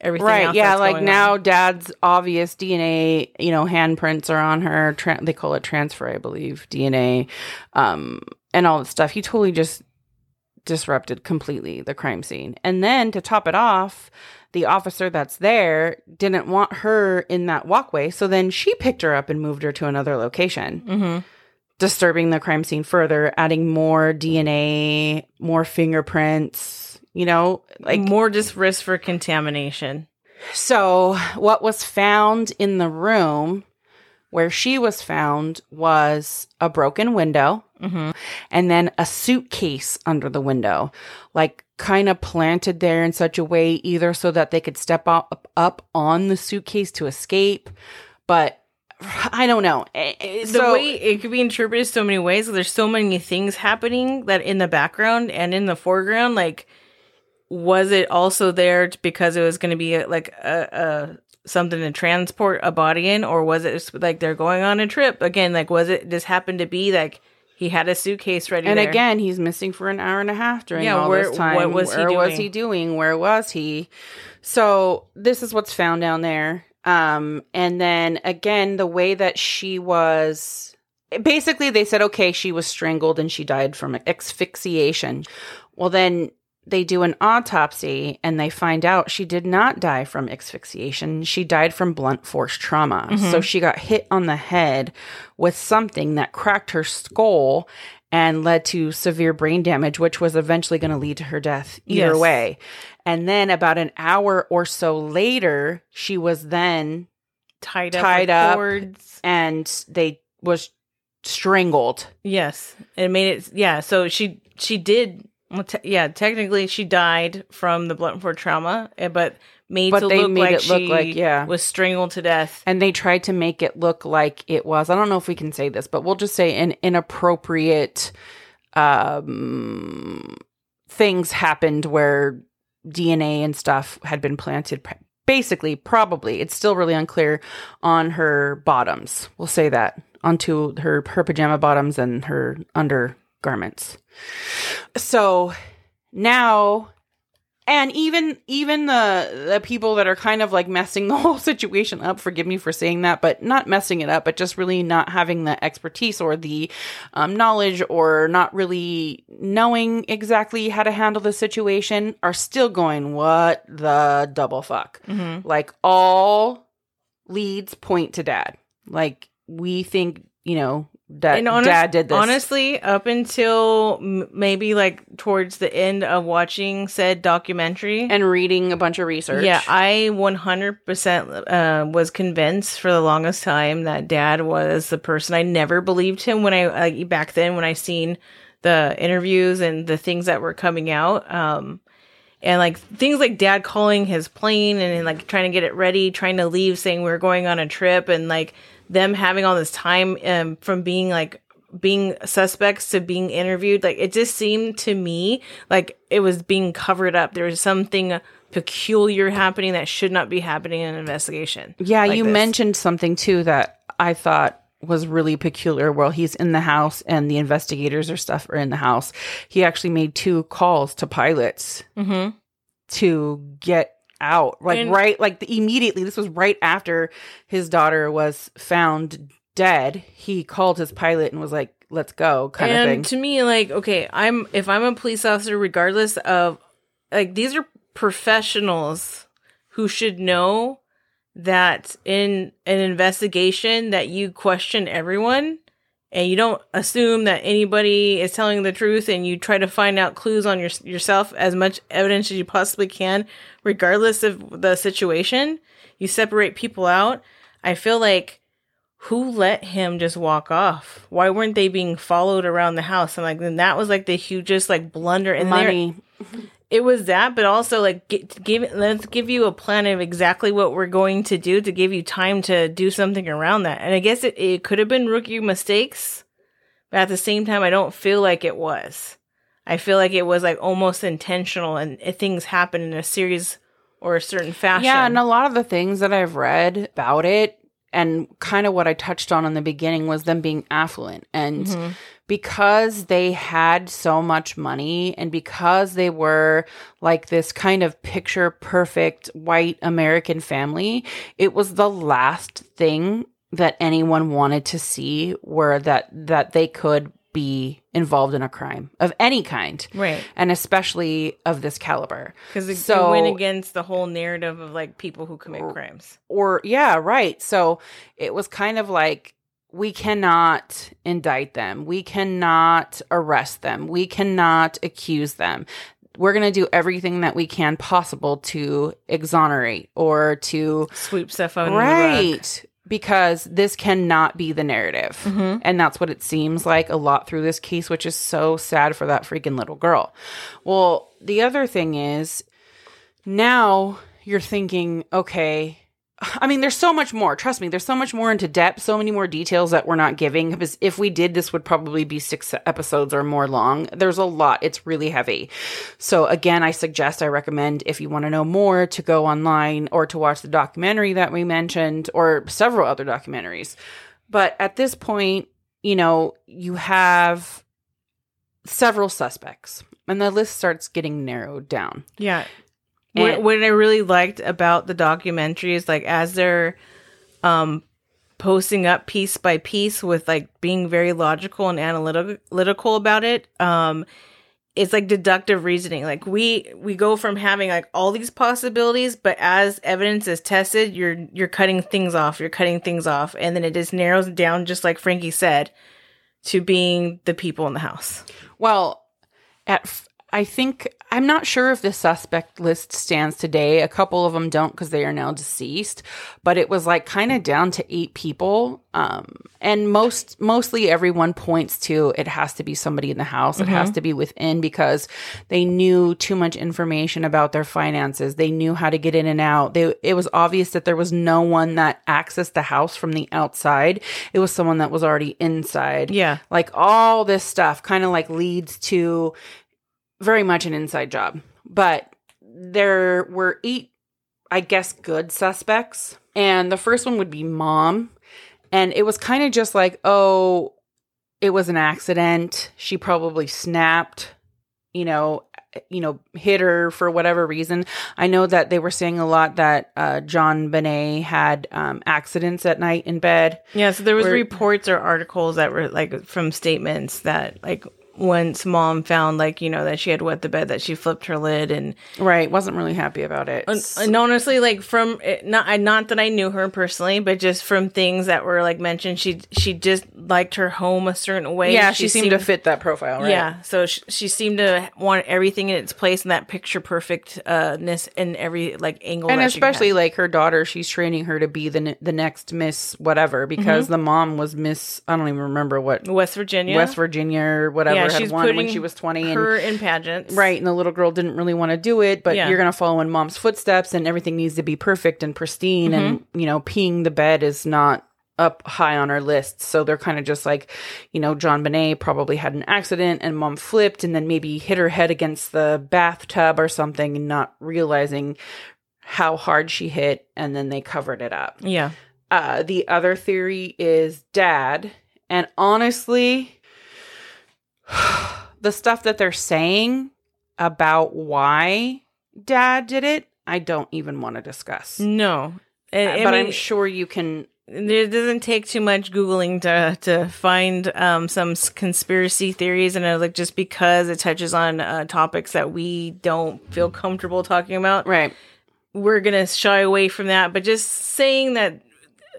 B: everything.
A: Right? Yeah. Like now,
B: on.
A: Dad's obvious DNA, you know, handprints are on her. Tra- they call it transfer, I believe, DNA, um, and all that stuff. He totally just disrupted completely the crime scene. And then to top it off, the officer that's there didn't want her in that walkway. So then she picked her up and moved her to another location,
B: Mhm.
A: disturbing the crime scene further, adding more DNA, more fingerprints, you know, like
B: more just risk for contamination.
A: so, what was found in the room where she was found was a broken window
B: Mhm.
A: and then a suitcase under the window, like kind of planted there in such a way either so that they could step up, up on the suitcase to escape, but I don't know. Eh, eh,
B: the
A: So,
B: way it could be interpreted so many ways. There's so many things happening that in the background and in the foreground, like, was it also there because it was going to be a, like a, a something to transport a body in, or was it like they're going on a trip again? Like, was it just happened to be like he had a suitcase ready?
A: and
B: there?
A: again, he's missing for an hour and a half during
B: Yeah,
A: all
B: where-
A: this time.
B: what was he
A: Where was
B: doing?
A: he doing? Where was he? So this is what's found down there. Um, and then again, the way that she was basically they said, okay, she was strangled and she died from asphyxiation. Well, then they do an autopsy and they find out she did not die from asphyxiation. She died from blunt force trauma.
B: Mm-hmm.
A: So she got hit on the head with something that cracked her skull and led to severe brain damage, which was eventually going to lead to her death either
B: Yes.
A: way. And then about an hour or so later, she was then
B: tied up,
A: tied up.
B: cords.
A: and they was strangled.
B: Yes, it made it. Yeah, so she she did. Well, te- yeah, technically she died from the blunt force trauma, eh, but made
A: But
B: to
A: they
B: look
A: made
B: like
A: it look
B: she
A: like- yeah.
B: was strangled to death.
A: and they tried to make it look like it was i don't know if we can say this but we'll just say an inappropriate um things happened where dna and stuff had been planted basically probably it's still really unclear on her bottoms we'll say that onto her her pajama bottoms and her undergarments so now and even even the the people that are kind of like messing the whole situation up forgive me for saying that but not messing it up but just really not having the expertise or the um, knowledge or not really knowing exactly how to handle the situation are still going what the double fuck?
B: Mm-hmm.
A: like all leads point to dad. Like we think you know that
B: And honest-
A: dad did this
B: Honestly, up until m- maybe like towards the end of watching said documentary,
A: and reading a bunch of research
B: yeah, I 100% uh, was convinced for the longest time that dad was the person. I never believed him when I, like, back then, when I seen the interviews and the things that were coming out. Um, and like things like dad calling his plane and, like trying to get it ready, trying to leave, saying we are going on a trip, and like them having all this time um, from being like being suspects to being interviewed. Like it just seemed to me like it was being covered up. There was something peculiar happening that should not be happening in an investigation.
A: Yeah,
B: like
A: you
B: this.
A: mentioned something too that I thought was really peculiar while he's in the house and the investigators or stuff are in the house he actually made two calls to pilots
B: Mm-hmm.
A: to get out like
B: And-
A: right like the, immediately this was right after his daughter was found dead he called his pilot and was like let's go kind of thing.
B: to me, like, okay, I'm if I'm a police officer, regardless of like these are professionals who should know that in an investigation that you question everyone and you don't assume that anybody is telling the truth and you try to find out clues on your, yourself as much evidence as you possibly can regardless of the situation. You separate people out. I feel like who let him just walk off? Why weren't they being followed around the house? And like then that was like the hugest like blunder there-
A: money
B: it was that, but also like get, give. Let's give you a plan of exactly what we're going to do to give you time to do something around that. And I guess it, it could have been rookie mistakes, but at the same time, I don't feel like it was. I feel like it was like almost intentional, and uh, things happen in a series or a certain fashion.
A: Yeah, and a lot of the things that I've read about it and kind of what I touched on in the beginning was them being affluent. And
B: Mm-hmm.
A: because they had so much money and because they were like this kind of picture perfect white American family, it was the last thing that anyone wanted to see were that that they could be involved in a crime of any kind
B: right
A: and especially of this caliber
B: because it,
A: So-
B: went against the whole narrative of like people who commit crimes.
A: or yeah, right. So it was kind of like we cannot indict them. We cannot arrest them. We cannot accuse them. We're going to do everything that we can possible to exonerate or to
B: Sweep stuff under the rug.
A: right because this cannot be the narrative.
B: Mhm.
A: And that's what it seems like a lot through this case, which is so sad for that freaking little girl. Well, the other thing is now you're thinking, okay, I mean, there's so much more. Trust me, there's so much more into depth, so many more details that we're not giving. Because if we did, this would probably be six episodes or more long. There's a lot. It's really heavy. So again, I suggest, I recommend if you want to know more to go online or to watch the documentary that we mentioned or several other documentaries. But at this point, you know, you have several suspects and the list starts getting narrowed down.
B: Yeah. What, what I really liked about the documentary is like as they're um posting up piece by piece with like being very logical and analytical about it um it's like deductive reasoning. Like we we go from having like all these possibilities but as evidence is tested you're you're cutting things off you're cutting things off. And then it just narrows down just like frankie said to being the people in the house.
A: Well, at I think I'm not sure if the suspect list stands today. A couple of them don't because they are now deceased, but it was like kind of down to eight people. Um, and most mostly everyone points to it has to be somebody in the house. It has to be within because they knew too much information about their finances. They knew how to get in and out. They it was obvious that there was no one that accessed the house from the outside. It was someone that was already inside
B: yeah
A: like all this stuff kind of like leads to very much an inside job but there were eight i guess good suspects. And the first one would be mom. And it was kind of just like oh it was an accident. She probably snapped you know you know hit her for whatever reason. I know that they were saying a lot that uh, JonBenét had um, accidents at night in bed.
B: Yeah, so there was
A: Where-
B: reports or articles that were like from statements that like once mom found like you know that she had wet the bed that she flipped her lid and
A: right wasn't really happy about it.
B: And, and honestly like from it, not I not that I knew her personally but just from things that were like mentioned she she just liked her home a certain way.
A: Yeah, she, seemed, to fit that profile, right?
B: yeah so she, she seemed to want everything in its place and that picture perfectness uh in every like angle
A: And
B: she
A: especially like her daughter, she's training her to be the the next Miss whatever because the mom was Miss I don't even remember what
B: West Virginia?
A: West Virginia or whatever
B: yeah
A: had
B: she's
A: won when she was twenty
B: her
A: and
B: in pageants
A: right, and the little girl didn't really want to do it, but
B: Yeah.
A: you're gonna follow in mom's footsteps, and everything needs to be perfect and pristine, and
B: Mm-hmm.
A: you know, peeing the bed is not up high on our list. So they're kind of just like, you know, JonBenét probably had an accident and mom flipped and then maybe hit her head against the bathtub or something and not realizing how hard she hit and then they covered it up.
B: yeah
A: Uh, the other theory is dad. And honestly, the stuff that they're saying about why dad did it, I don't even want to discuss.
B: No. I
A: Uh, but
B: mean,
A: I'm sure you can.
B: it doesn't take too much googling to to find um, some conspiracy theories, and uh, like just because it touches on uh, topics that we don't feel comfortable talking about,
A: Right.
B: we're gonna shy away from that. But just saying that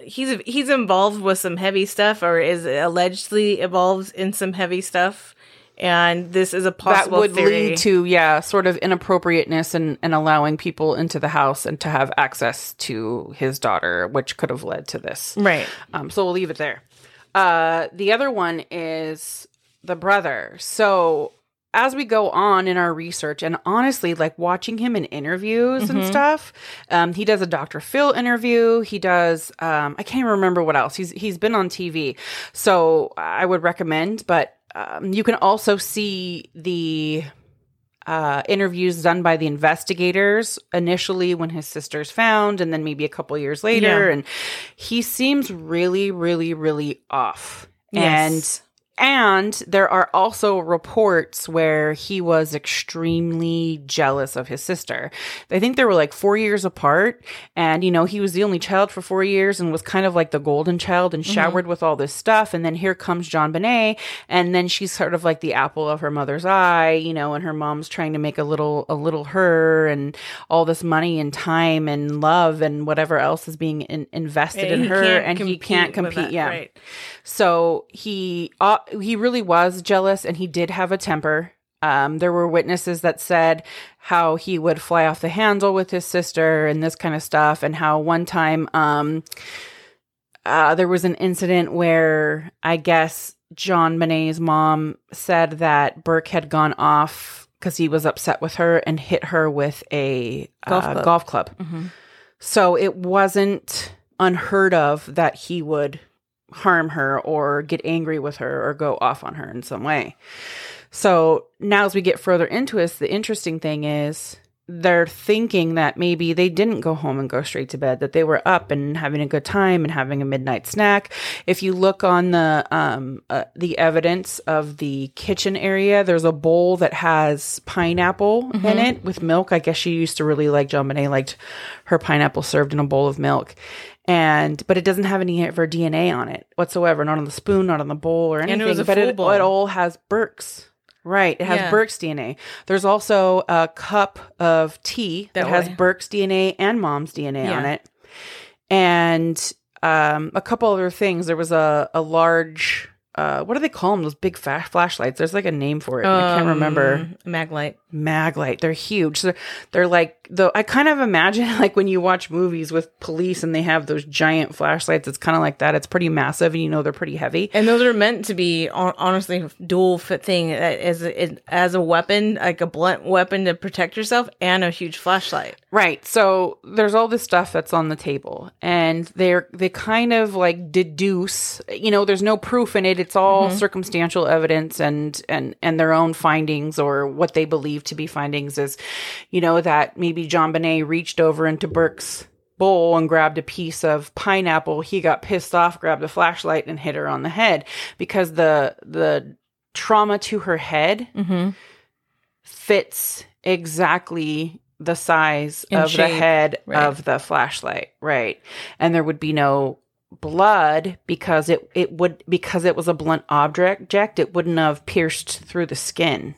B: he's he's involved with some heavy stuff, or is allegedly involved in some heavy stuff, and this is a possible That
A: would
B: theory.
A: lead to, yeah, sort of inappropriateness and, and allowing people into the house and to have access to his daughter, which could have led to this.
B: right.
A: Um, so we'll leave it there. Uh, the other one is the brother. So as we go on in our research, and honestly, like watching him in interviews and stuff, um, he does a Dr. Phil interview. He does. Um, I can't even remember what else. He's he's been on TV, so I would recommend. But um, you can also see the uh, interviews done by the investigators initially when his sister's found, and then maybe a couple years later.
B: Yeah.
A: And he seems really, really, really off.
B: Yes.
A: And and there are also reports where he was extremely jealous of his sister. I think they were like four years apart. And, you know, he was the only child for four years and was kind of like the golden child and showered with all this stuff. And then here comes JonBenét. And then she's sort of like the apple of her mother's eye, you know, and her mom's trying to make a little, a little her and all this money and time and love and whatever else is being in, invested in
B: He
A: her. And he can't compete. yeah.
B: right.
A: So he uh, he really was jealous, and he did have a temper. Um, there were witnesses that said how he would fly off the handle with his sister and this kind of stuff, and how one time um, uh, there was an incident where I guess JonBenét's mom said that Burke had gone off because he was upset with her and hit her with a
B: Golf
A: uh,
B: club.
A: golf club.
B: Mhm.
A: So it wasn't unheard of that he would harm her or get angry with her or go off on her in some way. So now, as we get further into this, the interesting thing is they're thinking that maybe they didn't go home and go straight to bed, that they were up and having a good time and having a midnight snack. If you look on the um, uh, the evidence of the kitchen area, there's a bowl that has pineapple in it with milk. I guess she used to really like JonBenét liked her pineapple served in a bowl of milk. And but it doesn't have any of her DNA on it whatsoever, not on the spoon, not on the bowl or
B: it
A: anything.
B: was a
A: but it,
B: bowl.
A: it all has Burke's. Right. It has
B: Yeah.
A: Burke's DNA. There's also a cup of tea that,
B: That
A: has. Burke's DNA and mom's DNA on it. And um, a couple other things. There was a, a large, uh, what do they call them? Those big fa- flashlights. There's like a name for it. and I can't remember.
B: Um, Maglite.
A: Maglite. They're huge. They're, they're like the. I kind of imagine like when you watch movies with police and they have those giant flashlights. It's kind of like that. It's pretty massive, and you know they're pretty heavy.
B: And those are meant to be honestly dual fit thing uh, as a, as a weapon, like a blunt weapon to protect yourself, and a huge flashlight.
A: Right. So there's all this stuff that's on the table and they're they kind of like deduce, you know, there's no proof in it. It's all circumstantial evidence and and and their own findings or what they believe to be findings is, you know, that maybe JonBenét reached over into Burke's bowl and grabbed a piece of pineapple. He got pissed off, grabbed a flashlight and hit her on the head because the the trauma to her head
B: Mm-hmm.
A: fits exactly the size
B: In
A: of the head
B: right.
A: of the flashlight right and there would be no blood because it it would because it was a blunt object it wouldn't have pierced through the skin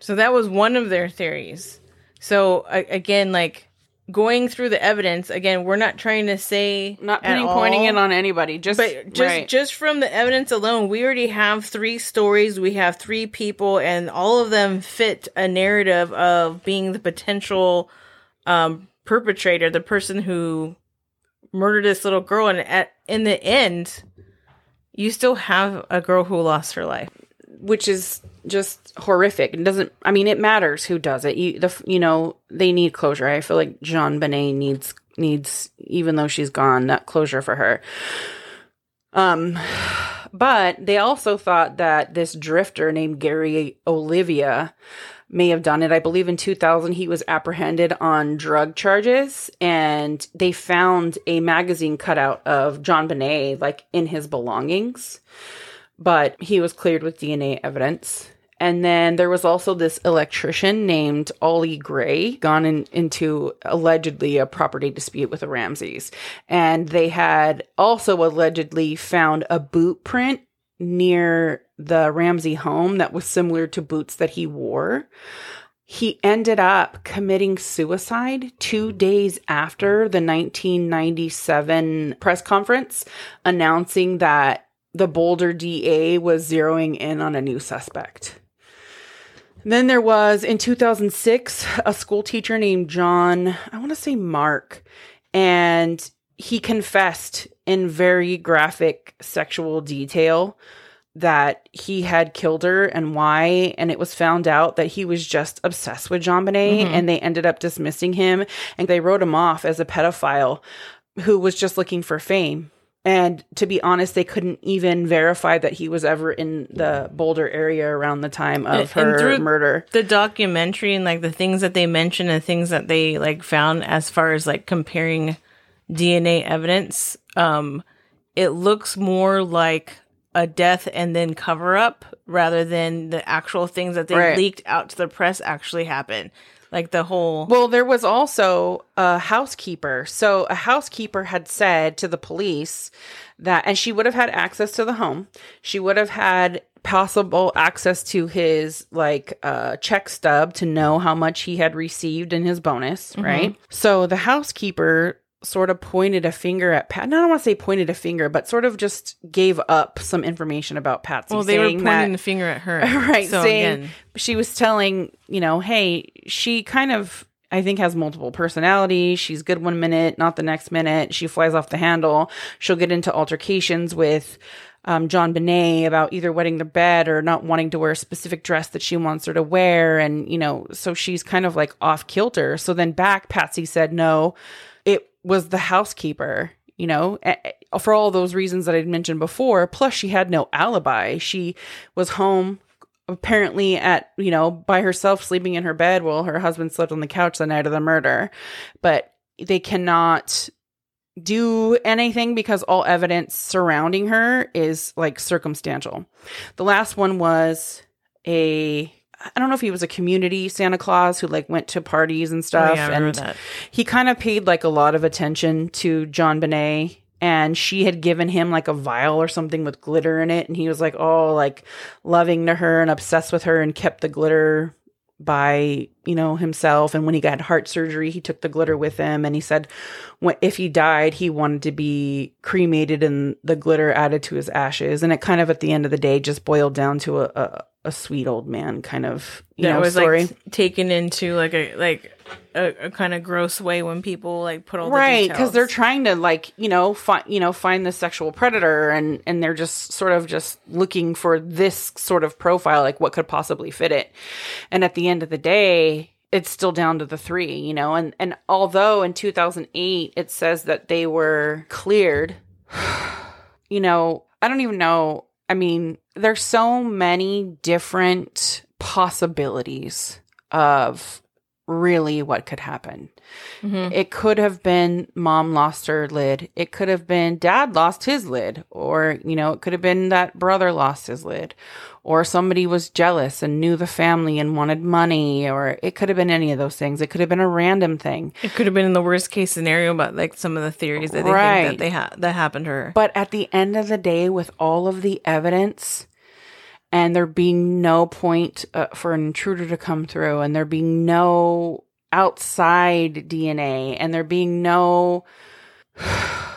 B: So that was one of their theories. So again, like going through the evidence, again, we're not trying to say
A: not pointing it on anybody just
B: But just
A: right.
B: just from the evidence alone, we already have three stories. We have three people, and all of them fit a narrative of being the potential um, perpetrator, the person who murdered this little girl. And at in the end, you still have a girl who lost her life.
A: Which is just horrific. It doesn't. I mean, it matters who does it. You, the, you know, they need closure. I feel like JonBenét needs needs, even though she's gone, that closure for her. Um, But they also thought that this drifter named Gary Oliva may have done it. I believe in 2000 he was apprehended on drug charges and they found a magazine cutout of JonBenét like in his belongings. But he was cleared with DNA evidence. And then there was also this electrician named Ollie Gray gone in, into allegedly a property dispute with the Ramseys. And they had also allegedly found a boot print near the Ramsey home that was similar to boots that he wore. He ended up committing suicide two days after the 1997 press conference announcing that the Boulder DA was zeroing in on a new suspect. Then there was in 2006 a school teacher named John, I want to say Mark, and he confessed in very graphic sexual detail that he had killed her and why and it was found out that he was just obsessed with JonBenét
B: Mhm.
A: and they ended up dismissing him and they wrote him off as a pedophile who was just looking for fame and to be honest they couldn't even verify that he was ever in the Boulder area around the time of
B: And- and
A: her
B: through-
A: murder
B: the documentary and like the things that they mentioned and things that they like found as far as like comparing DNA evidence, um, it looks more like a death and then cover up rather than the actual things that they
A: Right.
B: leaked out to the press actually happened. Like the whole
A: Well, there was also a housekeeper. So a housekeeper had said to the police that, and she would have had access to the home. She would have had possible access to his like uh check stub to know how much he had received in his bonus, right? So the housekeeper sort of pointed a finger at Pat. No, I don't want to say pointed a finger, but sort of just gave up some information about Patsy.
B: well, they were pointing
A: that-
B: the finger at her,
A: right
B: So
A: saying
B: again,
A: she was telling you know hey she kind of i think has multiple personalities. She's good one minute not the next minute. She flies off the handle. She'll get into altercations with um, JonBenét about either wetting the bed or not wanting to wear a specific dress that she wants her to wear. And you know so she's kind of like off kilter. So then back patsy said no was the housekeeper you know for all those reasons that i'd mentioned before. Plus she had no alibi. She was home apparently at you know by herself sleeping in her bed while her husband slept on the couch the night of the murder. But they cannot do anything because all evidence surrounding her is like circumstantial. The last one was a i don't know if he was a community santa claus who like went to parties and
B: oh,
A: stuff
B: yeah, I
A: and
B: remember that.
A: he kind of paid like a lot of attention to JonBenét and she had given him like a vial or something with glitter in it and he was like oh like loving to her and obsessed with her and kept the glitter by you know himself and when he got heart surgery he took the glitter with him and he said when, if he died he wanted to be cremated and the glitter added to his ashes and it kind of at the end of the day just boiled down to a a, a sweet old man kind of you
B: that
A: know
B: was
A: story.
B: like taken into like a like a, a kind of gross way when people like put all the
A: right because they're trying to like you know find you know find the sexual predator and and they're just sort of just looking for this sort of profile like what could possibly fit it. And at the end of the day it's still down to the three you know and and although in 2008 it says that they were cleared you know i don't even know i mean there's so many different possibilities of really what could happen
B: Mhm.
A: it could have been mom lost her lid. It could have been dad lost his lid. Or, you know, it could have been that brother lost his lid. Or somebody was jealous and knew the family and wanted money. Or it could have been any of those things. It could have been a random thing.
B: It could have been in the worst case scenario, but like some of the theories that they
A: Right.
B: think that they ha- that happened to her.
A: But at the end of the day, with all of the evidence and there being no point uh, for an intruder to come through and there being no outside DNA and there being no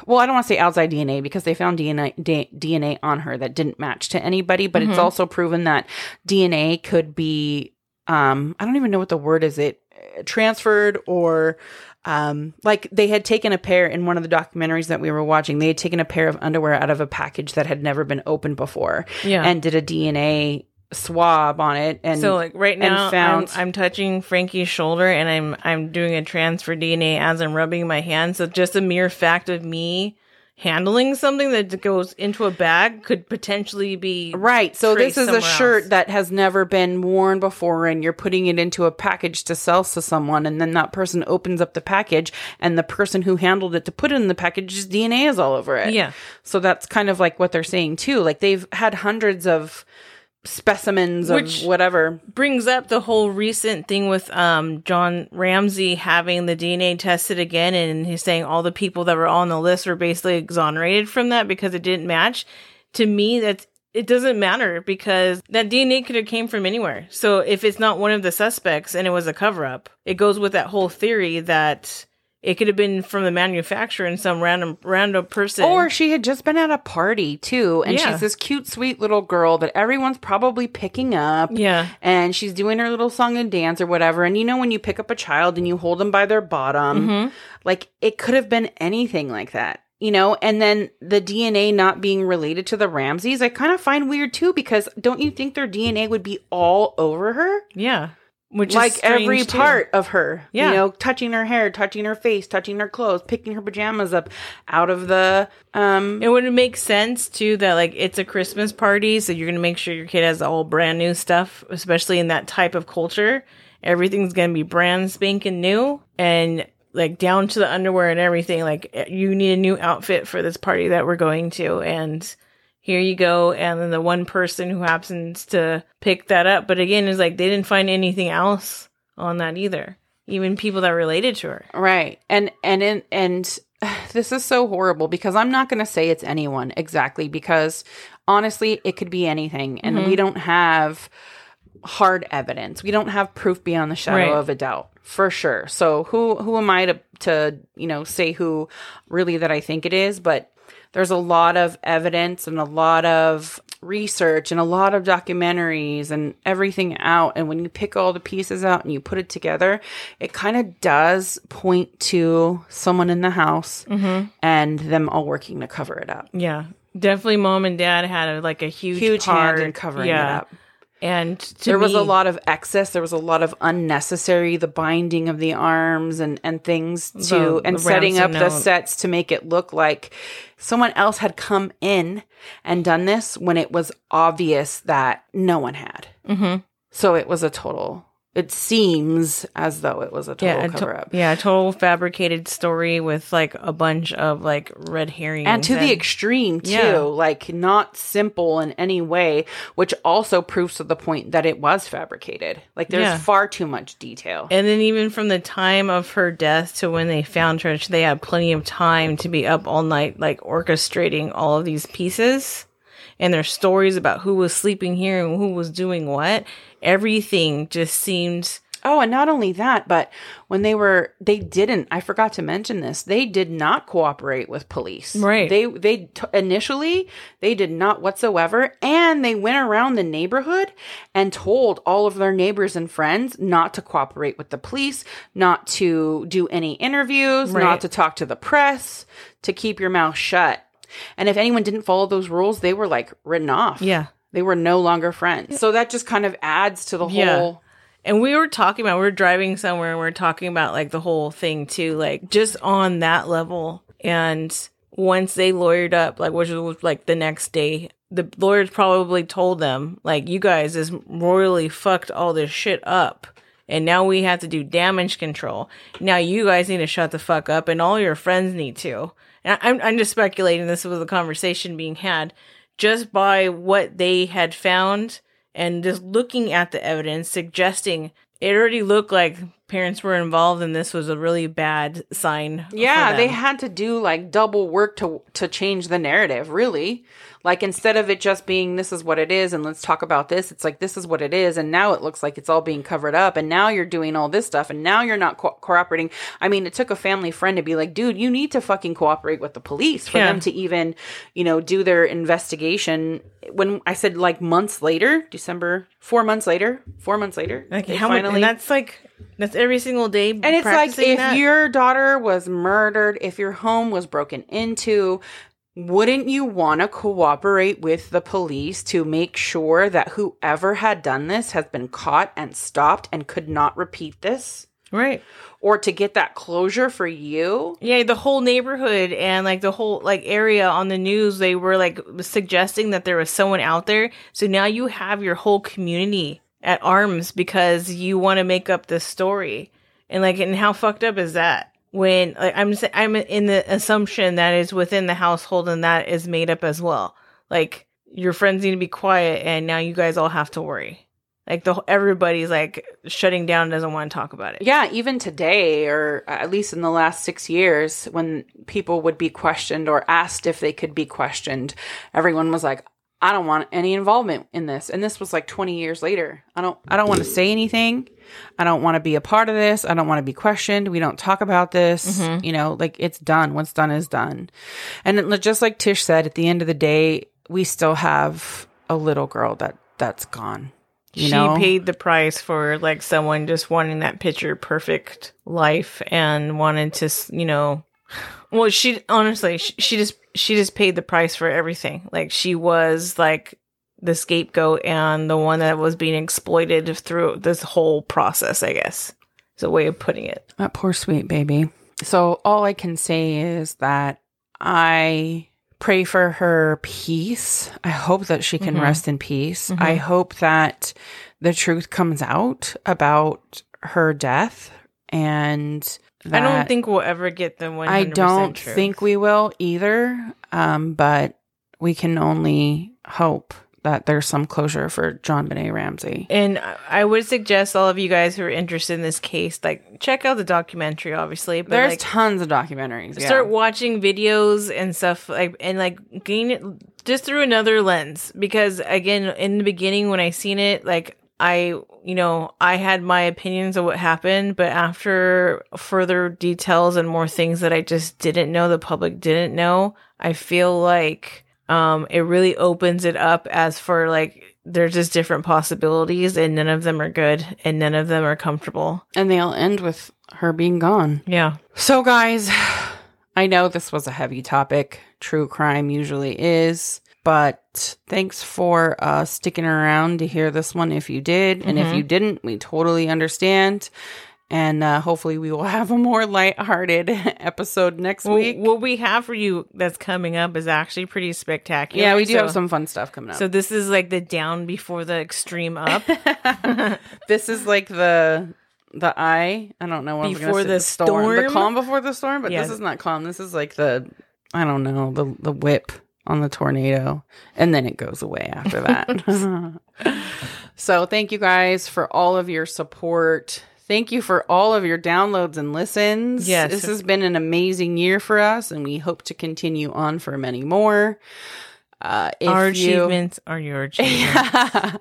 A: well, I don't want to say outside DNA because they found DNA D- DNA on her that didn't match to anybody, but it's
B: Mhm.
A: also proven that DNA could be um I don't even know what the word is it transferred or um like they had taken a pair in one of the documentaries that we were watching they had taken a pair of underwear out of a package that had never been opened before
B: yeah.
A: and did a DNA swab on it and
B: so like right now,
A: found-
B: I'm, I'm touching Frankie's shoulder and I'm I'm doing a transfer DNA as I'm rubbing my hand. So just a mere fact of me handling something that goes into a bag could potentially be
A: Right. So this is a shirt
B: else.
A: that has never been worn before and you're putting it into a package to sell to someone and then that person opens up the package and the person who handled it to put it in the package's DNA is all over it.
B: Yeah.
A: So that's kind of like what they're saying too. Like they've had hundreds of specimens
B: Which-
A: of whatever.
B: brings up the whole recent thing with um John Ramsey having the DNA tested again and he's saying all the people that were on the list were basically exonerated from that because it didn't match. To me that's it doesn't matter because that DNA could have came from anywhere. So if it's not one of the suspects and it was a cover up, it goes with that whole theory that it could have been from the manufacturer and some random random person.
A: Or she had just been at a party too, and
B: Yeah.
A: she's this cute, sweet little girl that everyone's probably picking up.
B: yeah.
A: and she's doing her little song and dance or whatever. And you know, when you pick up a child and you hold them by their bottom,
B: Mm-hmm.
A: like it could have been anything like that, you know? And then the DNA not being related to the Ramseys, I kind of find weird too, because don't you think their DNA would be all over her?
B: Yeah. Which
A: like every
B: too.
A: part of her,
B: Yeah.
A: you know, touching her hair, touching her face, touching her clothes, picking her pajamas up out of the, um,
B: It would make sense too that like it's a Christmas party, so you're gonna make sure your kid has all brand new stuff, especially in that type of culture. Everything's gonna be brand spanking new and like down to the underwear and everything. Like you need a new outfit for this party that we're going to, and here you go. And then the one person who happens to pick that up, but again, is like they didn't find anything else on that either. Even people that related to her.
A: Right. And and in, and this is so horrible because I'm not going to say it's anyone exactly because honestly it could be anything and
B: Mm-hmm.
A: we don't have hard evidence. We don't have proof beyond the shadow
B: Right.
A: of a doubt for sure. So who who am I to to, you know, say who really that I think it is, but there's a lot of evidence and a lot of research and a lot of documentaries and everything out and when you pick all the pieces out and you put it together it kind of does point to someone in the house
B: Mm-hmm.
A: and them all working to cover it up
B: Yeah, definitely. Mom and dad had a, like a huge,
A: huge
B: part
A: hand in covering
B: yeah.
A: it up
B: And to
A: there was a lot of excess. There was a lot of unnecessary the binding of the arms and and things to
B: The-
A: and
B: the
A: setting up the sets to make it look like someone else had come in and done this when it was obvious that no one had.
B: Mhm.
A: so it was a total it seems as though it was a total
B: yeah, a
A: cover up
B: yeah, a total fabricated story with like a bunch of like red herrings
A: and to the extreme too
B: Yeah.
A: like not simple in any way which also proves to the point that it was fabricated like there's
B: Yeah.
A: far too much detail
B: And then even from the time of her death to when they found her, they had plenty of time to be up all night, like orchestrating all of these pieces and their stories about who was sleeping here and who was doing what. Everything just seemed
A: Oh, and not only that, but when they were, they didn't. I forgot to mention this. They did not cooperate with police.
B: Right.
A: They they t- initially they did not whatsoever, and they went around the neighborhood and told all of their neighbors and friends not to cooperate with the police, not to do any interviews,
B: Right.
A: not to talk to the press, to keep your mouth shut. And if anyone didn't follow those rules, they were like written off.
B: yeah.
A: They were no longer friends. So that just kind of adds to the
B: Yeah.
A: whole.
B: And we were talking about we were driving somewhere and we are talking about like the whole thing too, like just on that level. And once they lawyered up, like which was like the next day, the lawyers probably told them, like, you guys just royally fucked all this shit up. And now we have to do damage control. Now you guys need to shut the fuck up and all your friends need to. And I'm, I'm just speculating this was a conversation being had just by what they had found and just looking at the evidence suggesting it already looked like parents were involved and this was a really bad sign for
A: Yeah, they had to do like double work to to change the narrative, really. Like instead of it just being this is what it is and let's talk about this, it's like this is what it is and now it looks like it's all being covered up and now you're doing all this stuff and now you're not co- cooperating. I mean, it took a family friend to be like, "Dude, you need to fucking cooperate with the police for
B: Yeah.
A: them to even, you know, do their investigation." When I said like months later, December, 4 months later, 4 months later, they
B: how much and that's like that's every single day
A: and it's like if
B: that.
A: your daughter was murdered, if your home was broken into, wouldn't you want to cooperate with the police to make sure that whoever had done this has been caught and stopped and could not repeat this?
B: Right.
A: or to get that closure for you.
B: Yeah, the whole neighborhood and like the whole like area on the news, they were like suggesting that there was someone out there. So now you have your whole community at arms because you want to make up this story. And like, and how fucked up is that? When like I'm I'm in the assumption that is within the household and that is made up as well. Like your friends need to be quiet, and now you guys all have to worry. Like the everybody's like shutting down, doesn't want to talk about it.
A: Yeah, even today, or uh, at least in the last six years, when people would be questioned or asked if they could be questioned, everyone was like, "I don't want any involvement in this." And this was like 20 years later. I don't, I don't want to say anything. I don't want to be a part of this. I don't want to be questioned. We don't talk about this. Mm-hmm. You know, like it's done. What's done is done. And it- just like Tish said, at the end of the day, we still have a little girl that that's gone. You
B: she
A: know,
B: paid the price for like someone just wanting that picture perfect life and wanted to you know well she honestly she, she just she just paid the price for everything like she was like the scapegoat and the one that was being exploited through this whole process i guess is a way of putting it
A: That poor sweet baby. So all I can say is that I pray for her peace. I hope that she can
B: Mhm.
A: rest in peace.
B: Mhm.
A: I hope that the truth comes out about her death and
B: i don't think we'll ever get the one
A: I don't think we will either. Um, but we can only hope that there's some closure for JonBenét Ramsey.
B: And I- would suggest all of you guys who are interested in this case, like check out the documentary, obviously. But
A: There's
B: like,
A: tons of documentaries. yeah.
B: start watching videos and stuff like and like gain it just through another lens because again in the beginning when i seen it like i you know i had my opinions of what happened but after further details and more things that i just didn't know the public didn't know i feel like um it really opens it up as for like there's just different possibilities and none of them are good and none of them are comfortable
A: and they'll end with her being gone.
B: yeah
A: So, guys, I know this was a heavy topic. True crime usually is. But thanks for uh, sticking around to hear this one if you did. And if
B: Mhm.
A: you didn't, we totally understand. And uh, hopefully, we will have a more lighthearted episode next
B: Well,
A: week.
B: what we have for you that's coming up is actually pretty spectacular.
A: yeah, we do
B: So-
A: have some fun stuff coming up.
B: So this is like the down before the extreme up.
A: this is like the the eye. I don't know what I'm
B: Before
A: say,
B: the storm?
A: the calm before the storm. But
B: Yeah.
A: this is not calm. This is like the I don't know the the whip on the tornado, and then it goes away after that. so thank you guys for all of your support. Thank you for all of your downloads and listens.
B: Yes.
A: this has been an amazing year for us, and we hope to continue on for many more. Uh, if
B: Our
A: you-
B: achievements are your achievements.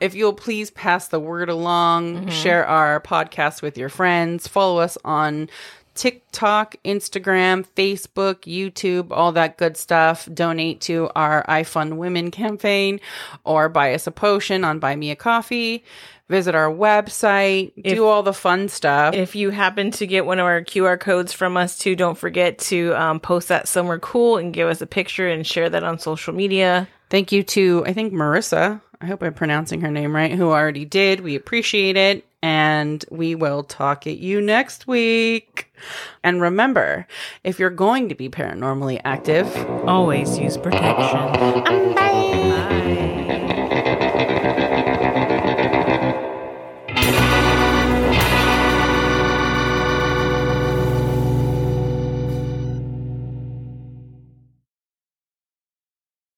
A: if you'll please pass the word along,
B: Mm-hmm.
A: share our podcast with your friends, follow us on TikTok, Instagram, Facebook, YouTube, all that good stuff. Donate to our I Fund Women campaign or buy us a potion on Buy Me a Coffee. Visit our website,
B: If-
A: do all the fun stuff.
B: if you happen to get one of our QR codes from us too, don't forget to um, post that somewhere cool and give us a picture and share that on social media.
A: Thank you to, I think, Marissa. I hope I'm pronouncing her name right, who already did. We appreciate it. And we will talk at you next week. And remember, if you're going to be paranormally active,
B: Always use protection.
A: bye.